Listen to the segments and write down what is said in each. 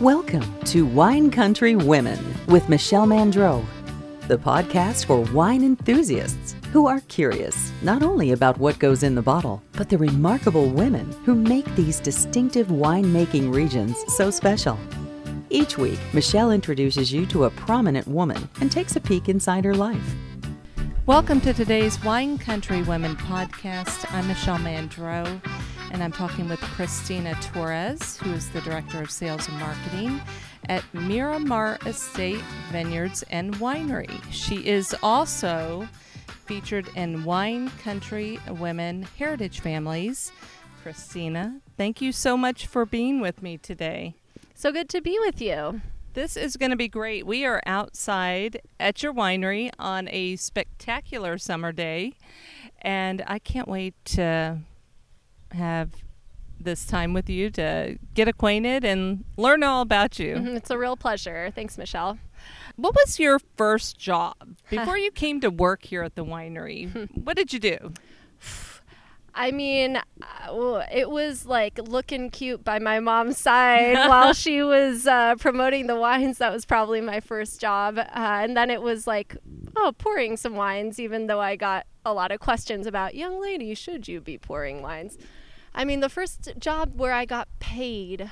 Welcome to Wine Country Women with Michelle Mandreau, the podcast for wine enthusiasts who are curious not only about what goes in the bottle, but the remarkable women who make these distinctive winemaking regions so special. Each week, Michelle introduces you to a prominent woman and takes a peek inside her life. Welcome to today's Wine Country Women podcast. I'm Michelle Mandreau, and I'm talking with Christina Torres, who is the Director of Sales and Marketing at Marimar Estate Vineyards and Winery. She is also featured in Wine Country Women Heritage Families. Christina, thank you so much for being with me today. So good to be with you. This is going to be great. We are outside at your winery on a spectacular summer day, and I can't wait to have this time with you to get acquainted and learn all about you. Mhm, It's a real pleasure. Thanks, Michelle. What was your first job before you came to work here at the winery? what did you do? I mean, uh, it was like looking cute by my mom's side while she was uh, promoting the wines. That was probably my first job. Uh, and then it was like, oh, pouring some wines, even though I got a lot of questions about, young lady, should you be pouring wines? I mean, the first job where I got paid,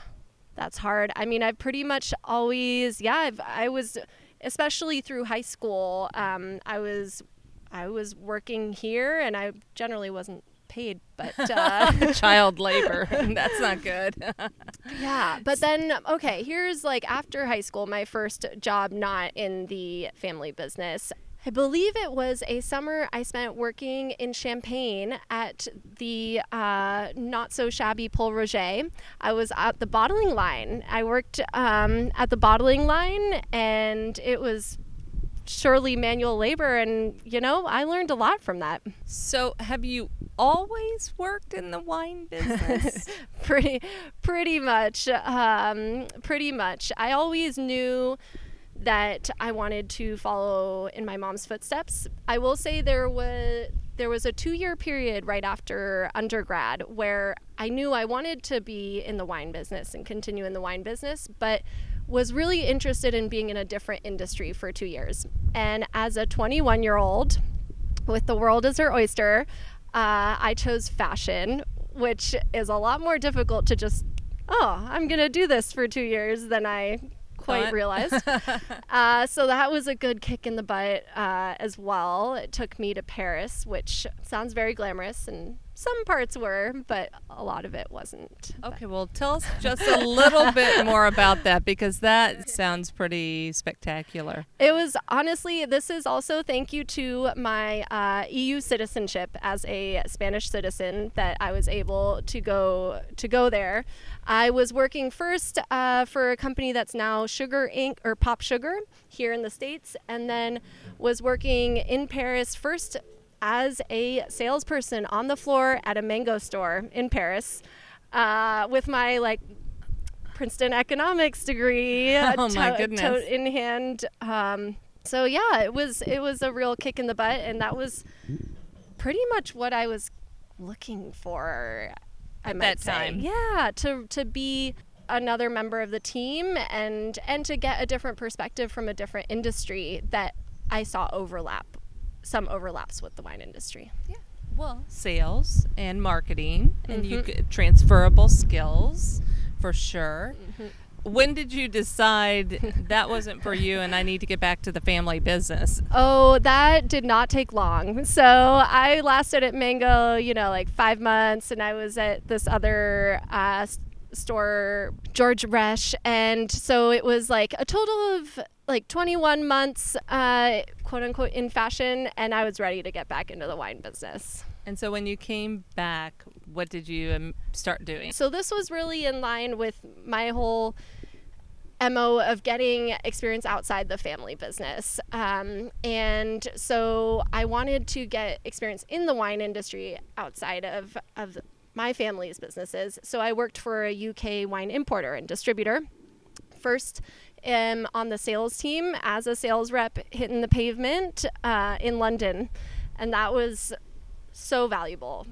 that's hard. I mean, I've pretty much always, yeah, I've, I was, especially through high school, um, I was. I was working here, and I generally wasn't paid, but uh, Child labor. That's not good. yeah. But then, okay, here's like after high school, my first job not in the family business. I believe it was a summer I spent working in Champagne at the uh, not so shabby Pol Roger. I was at the bottling line. I worked um, at the bottling line, and it was surely manual labor. And, you know, I learned a lot from that. so, have you always worked in the wine business? pretty pretty much um, pretty much i always knew that i wanted to follow in my mom's footsteps. I will say there was there was a two year period right after undergrad where i knew i wanted to be in the wine business and continue in the wine business but was really interested in being in a different industry for two years. And as a 21 year old with the world as her oyster uh, I chose fashion, which is a lot more difficult to just, oh, I'm going to do this for two years than I quite Thought. realized. uh, so that was a good kick in the butt uh, as well. It took me to Paris, which sounds very glamorous, and some parts were, but a lot of it wasn't. Okay, well, tell us just a little bit more about that because that sounds pretty spectacular. It was honestly, this is also thank you to my uh, EU citizenship as a Spanish citizen that I was able to go to go there. I was working first uh, for a company that's now Sugar Inc. or Pop Sugar here in the states, and then was working in Paris first as a salesperson on the floor at a mango store in Paris uh, with my like Princeton economics degree Oh, my to- goodness. to- in hand. Um, so yeah, it was it was a real kick in the butt, and that was pretty much what I was looking for. I At might that say. time. yeah, to to be another member of the team and and to get a different perspective from a different industry that I saw overlap, some overlaps with the wine industry. Yeah. Well, sales and marketing and you Mm-hmm. c transferable skills for sure. Mm-hmm. When did you decide that wasn't for you and I need to get back to the family business? Oh, that did not take long. So I lasted at Mango, you know, like five months, and I was at this other uh, store, Georges Rech, and so it was like a total of like 21 months, uh, quote unquote, in fashion, and I was ready to get back into the wine business. And so when you came back, what did you um, start doing? So this was really in line with my whole mo of getting experience outside the family business um, and so i wanted to get experience in the wine industry outside of, of my family's businesses so i worked for a uk wine importer and distributor first um, on the sales team as a sales rep hitting the pavement uh, in london and that was so valuable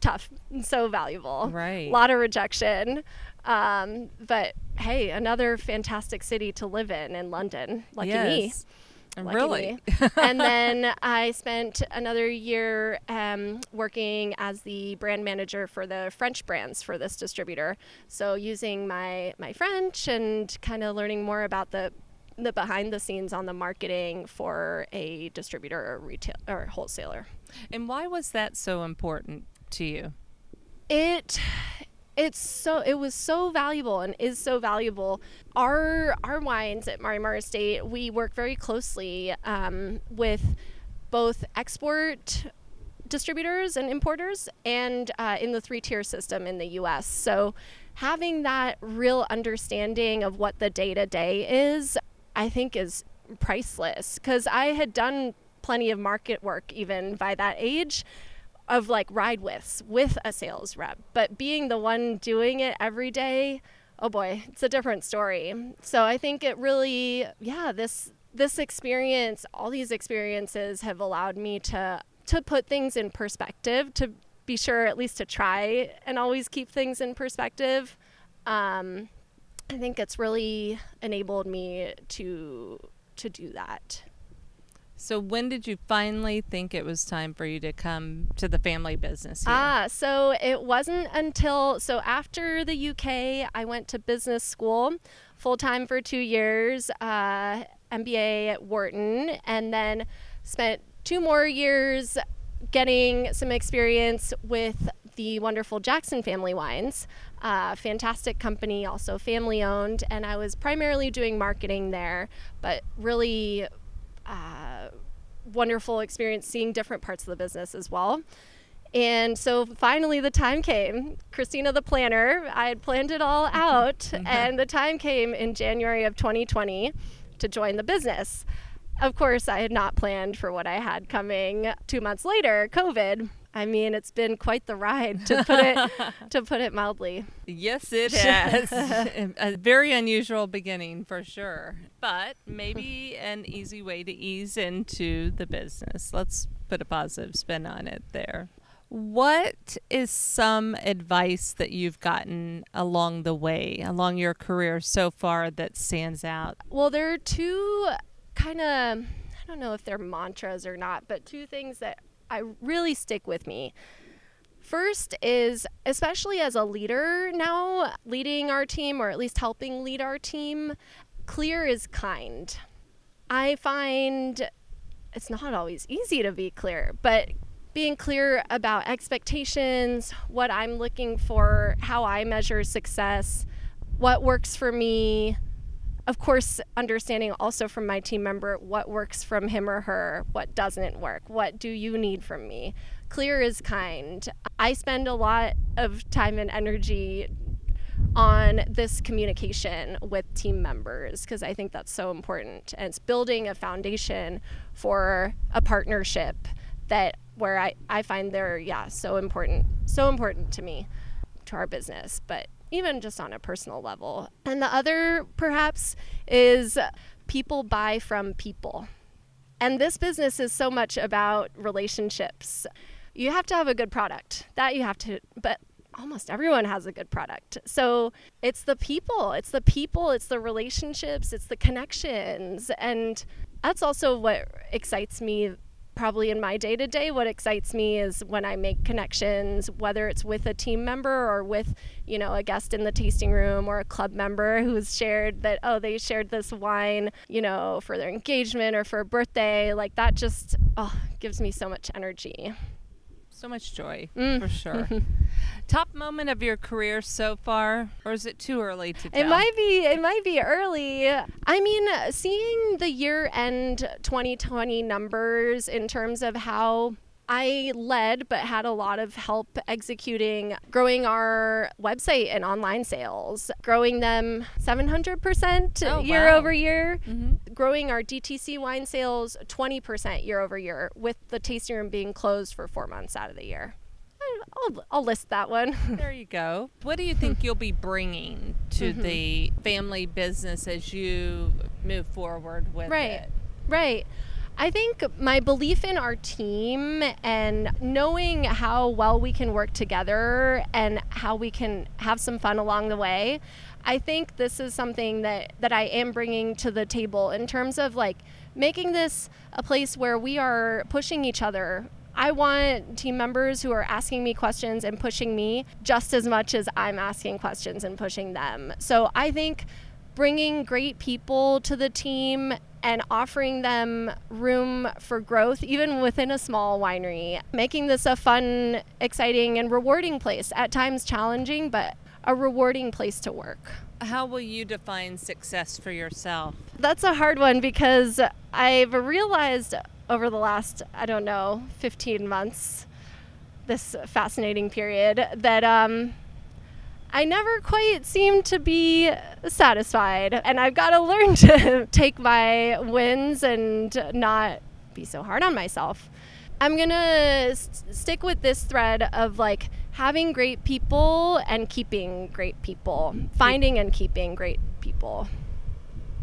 tough, so valuable. Right. A lot of rejection. Um, but hey, another fantastic city to live in in London. Lucky me. yes. Lucky Really? and then I spent another year um, working as the brand manager for the French brands for this distributor. So using my my French and kind of learning more about the the behind the scenes on the marketing for a distributor or retail or wholesaler. and why was that so important to you? it it's so it was so valuable and is so valuable. Our our wines at Marimar Estate we work very closely um, with both export distributors and importers and uh, in the three tier system in the US so having that real understanding of what the day to day is I think is priceless. Because I had done plenty of market work even by that age of like ride withs with a sales rep, but being the one doing it every day, oh boy, it's a different story. So I think it really, yeah, this this experience, all these experiences have allowed me to to put things in perspective, to be sure at least to try and always keep things in perspective. Um, I think it's really enabled me to to do that. So when did you finally think it was time for you to come to the family business here? Ah, so it wasn't until so after the UK, I went to business school full time for two years, uh, MBA at Wharton, and then spent two more years getting some experience with the wonderful Jackson Family Wines. Uh, fantastic company, also family owned, and I was primarily doing marketing there, but really uh, wonderful experience seeing different parts of the business as well. And so finally, the time came. Christina, the planner, I had planned it all mm-hmm. out, mm-hmm. and the time came in January of 2020 to join the business. Of course, I had not planned for what I had coming two months later, COVID. I mean, it's been quite the ride to put it to put it mildly. Yes, it has. a very unusual beginning for sure, but maybe an easy way to ease into the business. Let's put a positive spin on it there. What is some advice that you've gotten along the way, along your career so far, that stands out? Well, there are two kind of, I don't know if they're mantras or not, but two things that I really stick with me. First is, especially as a leader now, leading our team or at least helping lead our team, clear is kind. I find it's not always easy to be clear, but being clear about expectations, what I'm looking for, how I measure success, what works for me, of course, understanding also from my team member what works from him or her, what doesn't work, what do you need from me. Clear is kind. I spend a lot of time and energy on this communication with team members because I think that's so important. And it's building a foundation for a partnership that where I, I find they're yeah so important so important to me to our business but even just on a personal level. And the other, perhaps, is people buy from people. And this business is so much about relationships. You have to have a good product. That you have to, but almost everyone has a good product. So it's the people, it's the people, it's the relationships, it's the connections. And that's also what excites me probably in my day to day, what excites me is when I make connections, whether it's with a team member or with, you know, a guest in the tasting room or a club member who's shared that, oh, they shared this wine, you know, for their engagement or for a birthday. Like that just oh, gives me so much energy. So much joy, Mm. for sure. Top moment of your career so far, or is it too early to tell? It might be it might be early. I mean, seeing the year end 2020 numbers in terms of how I led but had a lot of help executing growing our website and online sales, growing them 700% Oh, year wow. over year, Mhm. growing our DTC wine sales 20% year over year with the tasting room being closed for 4 months out of the year. I'll, I'll list that one. There you go. What do you think you'll be bringing to Mm-hmm. the family business as you move forward with Right. it? Right. I think my belief in our team and knowing how well we can work together and how we can have some fun along the way, I think this is something that, that I am bringing to the table in terms of like making this a place where we are pushing each other. I want team members who are asking me questions and pushing me just as much as I'm asking questions and pushing them. So I think bringing great people to the team and offering them room for growth, even within a small winery, making this a fun, exciting, and rewarding place. At times challenging, but a rewarding place to work. How will you define success for yourself? That's a hard one because I've realized over the last, I don't know, 15 months, this fascinating period, that um, I never quite seem to be satisfied. And I've got to learn to take my wins and not be so hard on myself. I'm going to s- stick with this thread of like having great people and keeping great people, finding and keeping great people.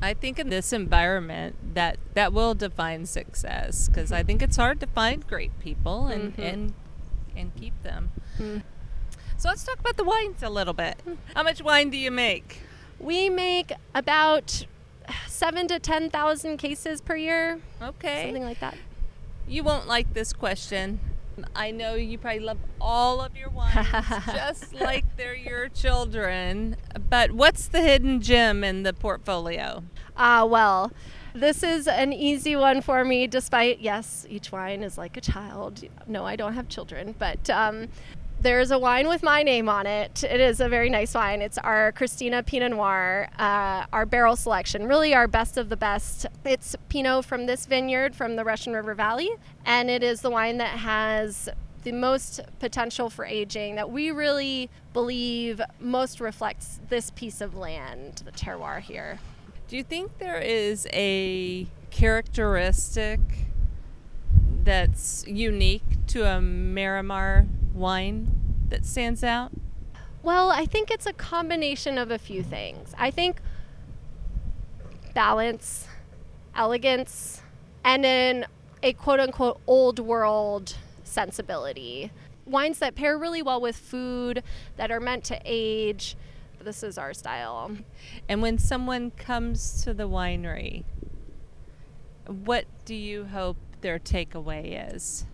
I think in this environment that that will define success because I think it's hard to find great people and Mm-hmm. and and keep them. Mm. So let's talk about the wines a little bit. How much wine do you make? We make about seven to 10,000 cases per year, Okay. something like that. You won't like this question. I know you probably love all of your wines just like they're your children. But what's the hidden gem in the portfolio? Ah, well, this is an easy one for me, despite, yes, each wine is like a child. No, I don't have children, but um, there's a wine with my name on it. It is a very nice wine. It's our Christina Pinot Noir, uh, our barrel selection, really our best of the best. It's Pinot from this vineyard from the Russian River Valley, and it is the wine that has the most potential for aging that we really believe most reflects this piece of land, the terroir here. Do you think there is a characteristic that's unique to a Marimar wine that stands out? Well, I think it's a combination of a few things. I think balance, elegance, and then a quote unquote old world sensibility. Wines that pair really well with food, that are meant to age. This is our style. And when someone comes to the winery, what do you hope their takeaway is?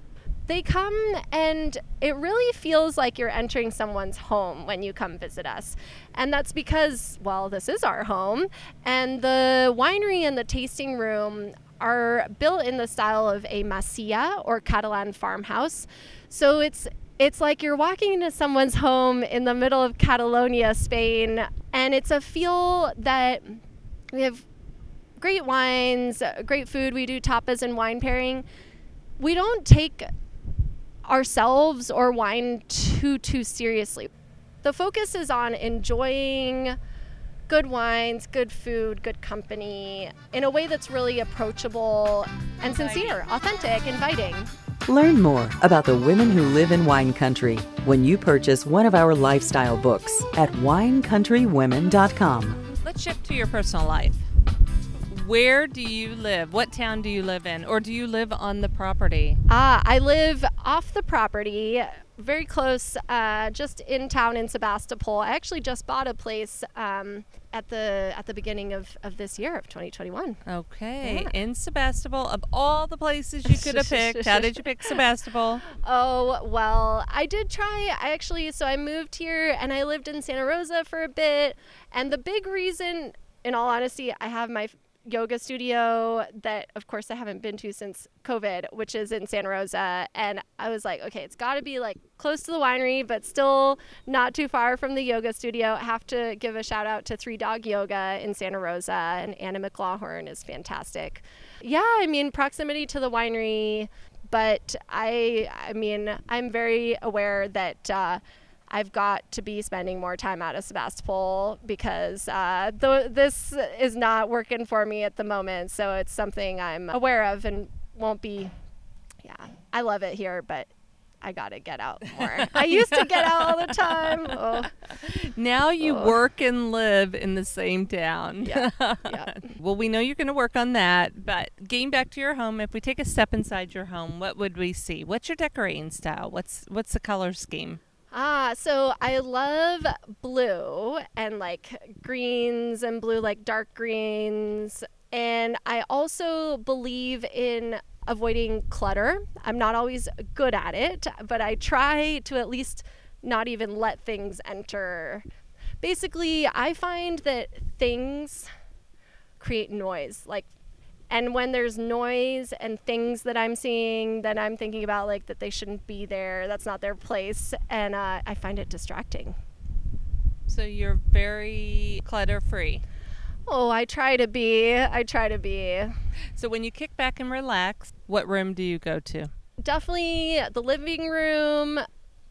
They come and it really feels like you're entering someone's home when you come visit us. And that's because, well, this is our home. And the winery and the tasting room are built in the style of a masía or Catalan farmhouse. So it's it's like you're walking into someone's home in the middle of Catalonia, Spain, and it's a feel that we have great wines, uh, great food. We do tapas and wine pairing. We don't take ourselves or wine too too seriously. The focus is on enjoying good wines, good food, good company in a way that's really approachable and sincere, authentic, inviting. Learn more about the women who live in wine country when you purchase one of our lifestyle books at winecountrywomen.com. Let's shift to your personal life. Where do you live? What town do you live in? Or do you live on the property? Ah, I live off the property, very close, uh, just in town in Sebastopol. I actually just bought a place um, at the at the beginning of, of this year of 2021. Okay, Yeah. in Sebastopol, of all the places you could have picked, how did you pick Sebastopol? Oh, well, I did try. I actually, so I moved here and I lived in Santa Rosa for a bit. And the big reason, in all honesty, I have my yoga studio that, of course, I haven't been to since COVID, which is in Santa Rosa. And I was like, okay, it's got to be like close to the winery, but still not too far from the yoga studio. I have to give a shout out to Three Dog Yoga in Santa Rosa, and Anna McLaughlin is fantastic. Yeah, I mean, proximity to the winery but I I mean I'm very aware that uh, I've got to be spending more time out of Sebastopol because uh, th- this is not working for me at the moment. So it's something I'm aware of and won't be. Yeah, I love it here, but I gotta get out more. I used to get out all the time. Oh, Now you Oh. work and live in the same town. Yeah, yeah. well, we know you're going to work on that, but getting back to your home, if we take a step inside your home, what would we see? What's your decorating style? What's what's the color scheme? Ah, so I love blue and like greens and blue, like dark greens. And I also believe in avoiding clutter. I'm not always good at it, but I try to at least not even let things enter. Basically, I find that things create noise. Like and when there's noise and things that I'm seeing that I'm thinking about, like that they shouldn't be there, that's not their place, and uh, I find it distracting. So you're very clutter free. Oh, I try to be. I try to be. So when you kick back and relax, what room do you go to? Definitely the living room.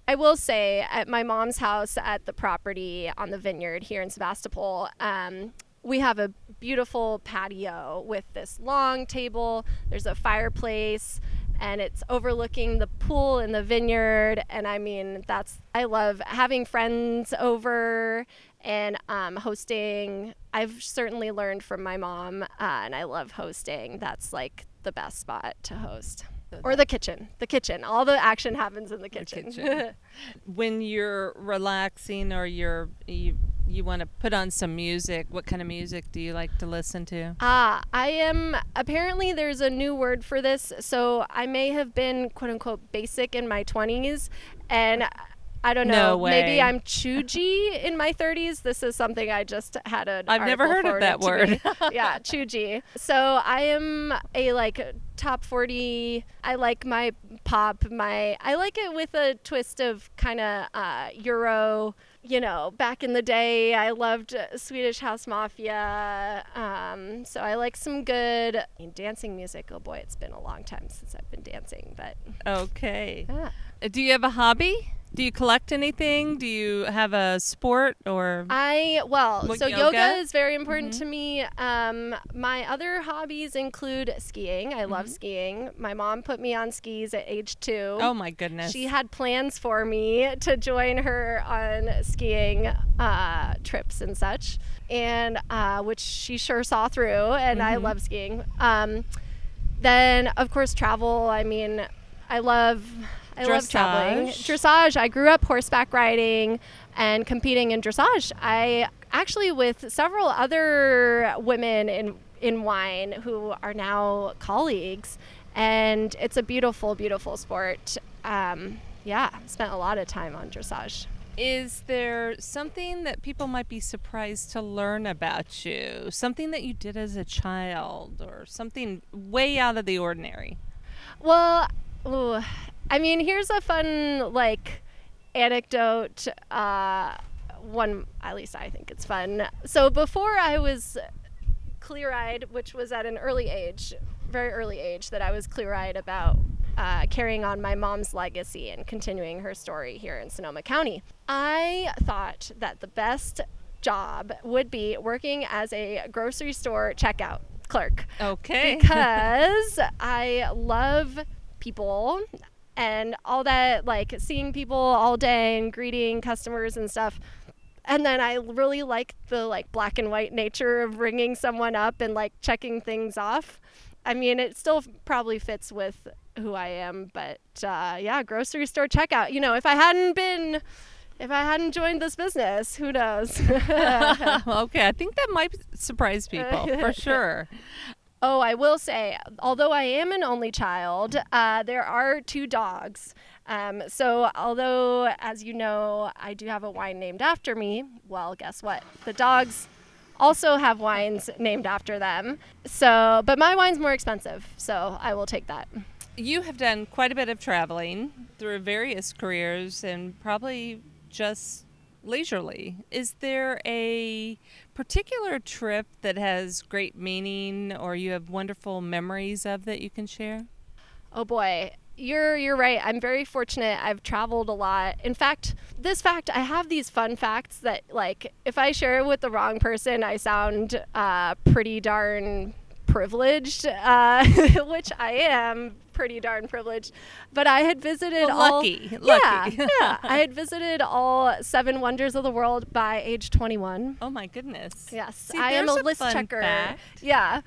I will say at my mom's house at the property on the vineyard here in Sebastopol, um, we have a beautiful patio with this long table. There's a fireplace and it's overlooking the pool and the vineyard. And I mean, that's, I love having friends over and um, hosting. I've certainly learned from my mom uh, and I love hosting. That's like the best spot to host. Or the kitchen. The kitchen. All the action happens in the kitchen. kitchen. When you're relaxing or you're you you want to put on some music, what kind of music do you like to listen to? Ah, I am. Apparently, there's a new word for this. So I may have been quote unquote basic in my 20s, and I don't know. No. Maybe. I'm choogy in my 30s. This is something I just had an. I've never heard of that word. yeah, choogy. So I am a like top 40. I like my pop. My I like it with a twist of kind of uh, Euro you know, back in the day, I loved uh, Swedish House Mafia. Um, so I like some good I mean, dancing music. Oh boy, it's been a long time since I've been dancing, but Okay. yeah. Uh, Do you have a hobby? Do you collect anything? Do you have a sport or I well, so yoga? yoga? Mm-hmm. is very important to me. Um, my other hobbies include skiing. I Mm-hmm. love skiing. My mom put me on skis at age two. Oh my goodness. She had plans for me to join her on skiing uh, trips and such, and uh, which she sure saw through. And Mm-hmm. I love skiing. Um, then, of course, travel. I mean, I love. I love traveling. Dressage. Dressage. I grew up horseback riding and competing in dressage. I actually with several other women in in wine who are now colleagues, and it's a beautiful, beautiful sport. Um, yeah, spent a lot of time on dressage. Is there something that people might be surprised to learn about you? Something that you did as a child or something way out of the ordinary? Well, ooh, I mean, here's a fun like anecdote. Uh, one, at least I think it's fun. So before I was clear-eyed, which was at an early age, very early age, that I was clear-eyed about uh, carrying on my mom's legacy and continuing her story here in Sonoma County. I thought that the best job would be working as a grocery store checkout clerk Okay. because I love people and all that, like seeing people all day and greeting customers and stuff. And then I really like the like black and white nature of ringing someone up and like checking things off. I mean, it still probably fits with who I am, but uh, yeah, grocery store checkout. You know, if I hadn't been, if I hadn't joined this business, who knows? okay, I think that might surprise people for sure. Oh, I will say, although I am an only child, uh, there are two dogs. Um, so, although, as you know, I do have a wine named after me, well, guess what? The dogs also have wines named after them. So, but my wine's more expensive, so I will take that. You have done quite a bit of traveling through various careers and probably just leisurely. Is there a particular trip that has great meaning or you have wonderful memories of that you can share? Oh boy, you're you're right. I'm very fortunate. I've traveled a lot. In fact, this fact, I have these fun facts that like if I share it with the wrong person, I sound uh, pretty darn privileged, uh, which I am pretty darn privileged. But I had visited Well, all lucky, Yeah, lucky. yeah. I had visited all seven wonders of the world by age 21. Oh my goodness. Yes, See, I am a there's list checker. fact. Yeah,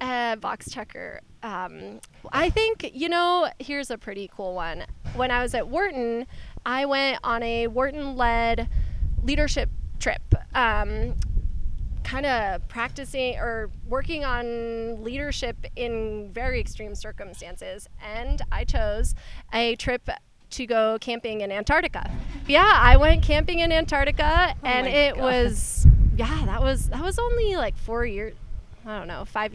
uh, box checker. Um, I think you know. Here's a pretty cool one. When I was at Wharton, I went on a Wharton-led leadership trip. Um, kind of practicing or working on leadership in very extreme circumstances and i chose a trip to go camping in antarctica yeah i went camping in antarctica oh and it God. was yeah that was that was only like four years i don't know five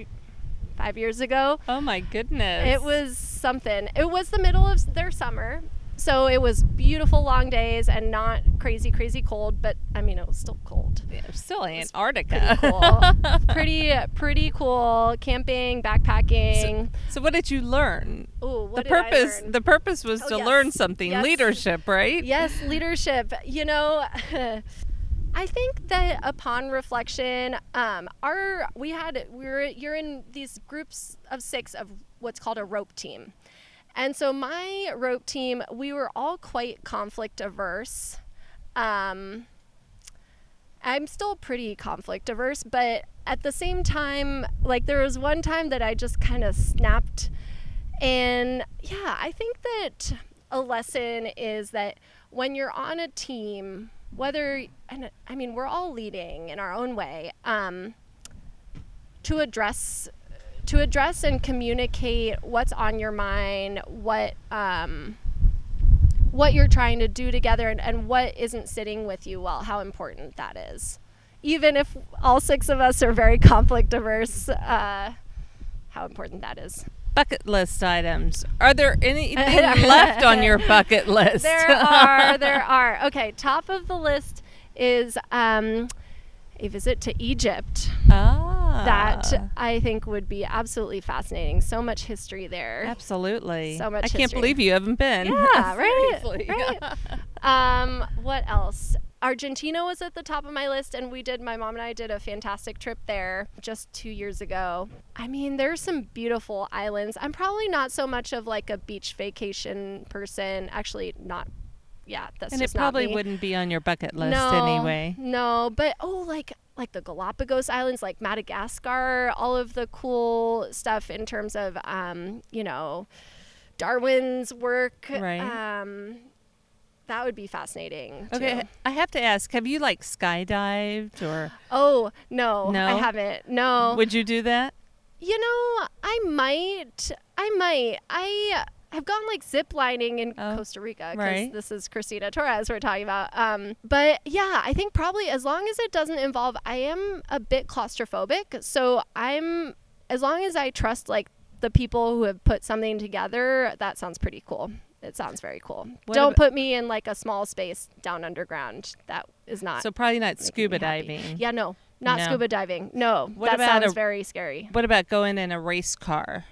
five years ago Oh my goodness. it was something. It was the middle of their summer. So it was beautiful long days and not crazy, crazy cold, but I mean, it was still cold. Yeah, still Pretty Antarctica. cool. pretty, pretty cool. Camping, backpacking. so what did you learn? Ooh, what the did I purpose learn? the purpose was Oh, to yes. learn something, Yes. leadership, right? Yes, leadership. You know, I think that upon reflection, um, our we had we were you're in these groups of six of what's called a rope team, and so my rope team we were all quite conflict averse. Um, I'm still pretty conflict averse, but at the same time, like there was one time that I just kind of snapped. And yeah, I think that a lesson is that when you're on a team, whether, and I mean, we're all leading in our own way, um, to address to address and communicate what's on your mind, what um, what you're trying to do together and, and what isn't sitting with you well, how important that is. Even if all six of us are very conflict averse, uh, how important that is. Bucket list items. Are there anything left on your bucket list? There are, there are. Okay, top of the list is um, a visit to Egypt. ah. That I think would be absolutely fascinating. So much history there. Absolutely. So much I can't believe you haven't been. Yeah, right, right. Um, what else? Argentina was at the top of my list, and we did. My mom and I did a fantastic trip there just two years ago. I mean, there's some beautiful islands. I'm probably not so much of like a beach vacation person. Actually, not. Yeah, that's and it probably wouldn't be on your bucket list no, anyway. No, but oh, like like the Galapagos Islands, like Madagascar, all of the cool stuff in terms of um, you know, Darwin's work. Right. Um, that would be fascinating. Okay, too. I have to ask, have you like skydived or Oh no, No? I haven't. No. would you do that? you know, I might. I might. I have gone like zip lining in Oh, Costa Rica because right. this is Christina Torres we're talking about. Um, but yeah, I think probably as long as it doesn't involve, I am a bit claustrophobic, so I'm as long as I trust like the people who have put something together. That sounds pretty cool. It sounds very cool. What Don't put me in like a small space down underground. That is not. So probably not scuba diving. Yeah, no, not No. scuba diving. No, What that sounds a- very scary. What about going in a race car?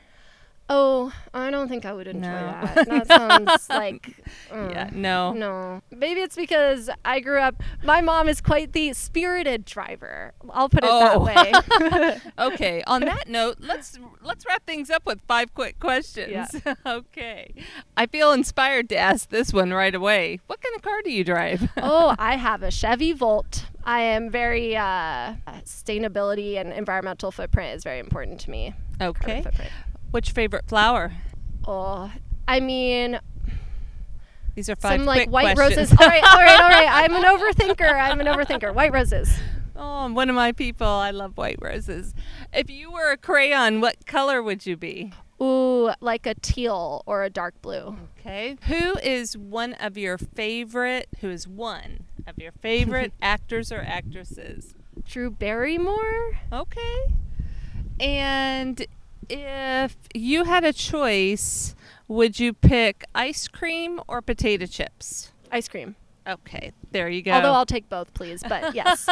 Oh, I don't think I would enjoy No. that. That sounds like mm, Yeah, no. no. Maybe it's because I grew up. My mom is quite the spirited driver. I'll put it Oh. that way. Okay. On that note, let's let's wrap things up with five quick questions. Yeah. okay. I feel inspired to ask this one right away. What kind of car do you drive? oh, I have a Chevy Volt. I am very uh, sustainability and environmental footprint is very important to me. Okay. Your favorite flower? Oh, I mean, These are five some like white questions. roses. all right, all right, all right. I'm an overthinker. I'm an overthinker. White roses. oh, I'm one of my people. I love white roses. If you were a crayon, what color would you be? Ooh, like a teal or a dark blue. Okay. Who is one of your favorite? Who is one of your favorite actors or actresses? Drew Barrymore? Okay. And if you had a choice, would you pick ice cream or potato chips? Ice cream. Okay, there you go. Although I'll take both, please. But yes.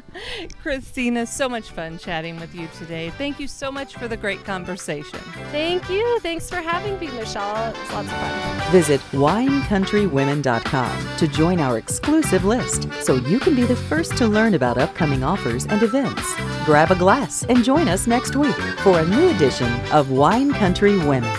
Christina, so much fun chatting with you today. Thank you so much for the great conversation. Thank you. Thanks for having me, Michelle. It was lots of fun. Visit winecountrywomen.com to join our exclusive list so you can be the first to learn about upcoming offers and events. Grab a glass and join us next week for a new edition of Wine Country Women.